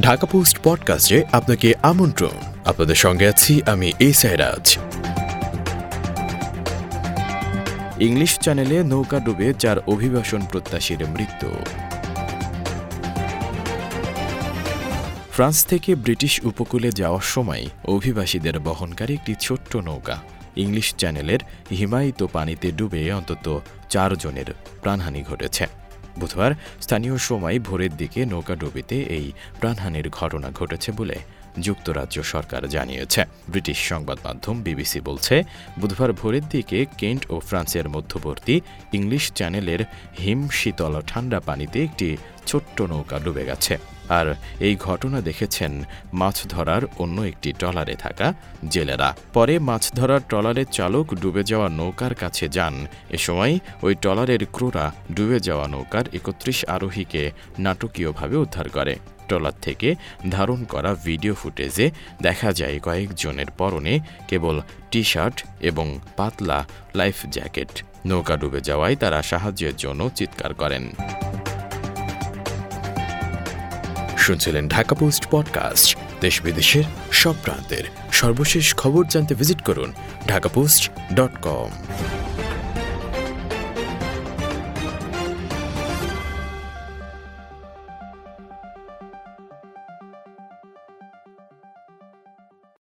Dhaka post পডকাস্টে আপনাকে আমন্ত্রণ। আপনাদের সঙ্গে আছি আমি এই সাইরাজ। ইংলিশ চ্যানেলে নৌকা ডুবে চার অভিবাসন প্রত্যাশীর মৃত্যু। ফ্রান্স থেকে ব্রিটিশ উপকূলে যাওয়ার সময় অভিবাসীদের বহনকারী একটি ছোট্ট নৌকা ইংলিশ চ্যানেলের হিমায়িত পানিতে ডুবে অন্তত চারজনের প্রাণহানি ঘটেছে। বুধবার স্থানীয় সময় ভোরের দিকে নৌকা ডুবিতে এই প্রাণহানির ঘটনা ঘটেছে বলে যুক্তরাজ্য সরকার জানিয়েছে। ব্রিটিশ সংবাদ মাধ্যম বিবিসি বলছে, বুধবার ভোরের দিকে কেন্ট ও ফ্রান্সের মধ্যবর্তী ইংলিশ চ্যানেলের হিম শীতল ঠান্ডা পানিতে একটি ছোট্ট নৌকা ডুবে গেছে। আর এই ঘটনা দেখেছেন মাছ ধরার অন্য একটি ট্রলারে থাকা জেলেরা। পরে মাছ ধরার ট্রলারের চালক ডুবে যাওয়া নৌকার কাছে যান। এ সময় ওই ট্রলারের ক্রুরা ডুবে যাওয়া নৌকার একত্রিশ আরোহীকে নাটকীয়ভাবে উদ্ধার করে। ট্রলার থেকে ধারণ করা ভিডিও ফুটেজে দেখা যায় কয়েকজনের পরনে কেবল টি শার্ট এবং পাতলা লাইফ জ্যাকেট। নৌকা ডুবে যাওয়ায় তারা সাহায্যের জন্য চিৎকার করেন। শুনছিলেন ঢাকা পোস্ট পডকাস্ট, দেশ বিদেশের সব প্রান্তের সর্বশেষ খবর জানতে ভিজিট করুন ঢাকা পোস্ট ডট কম।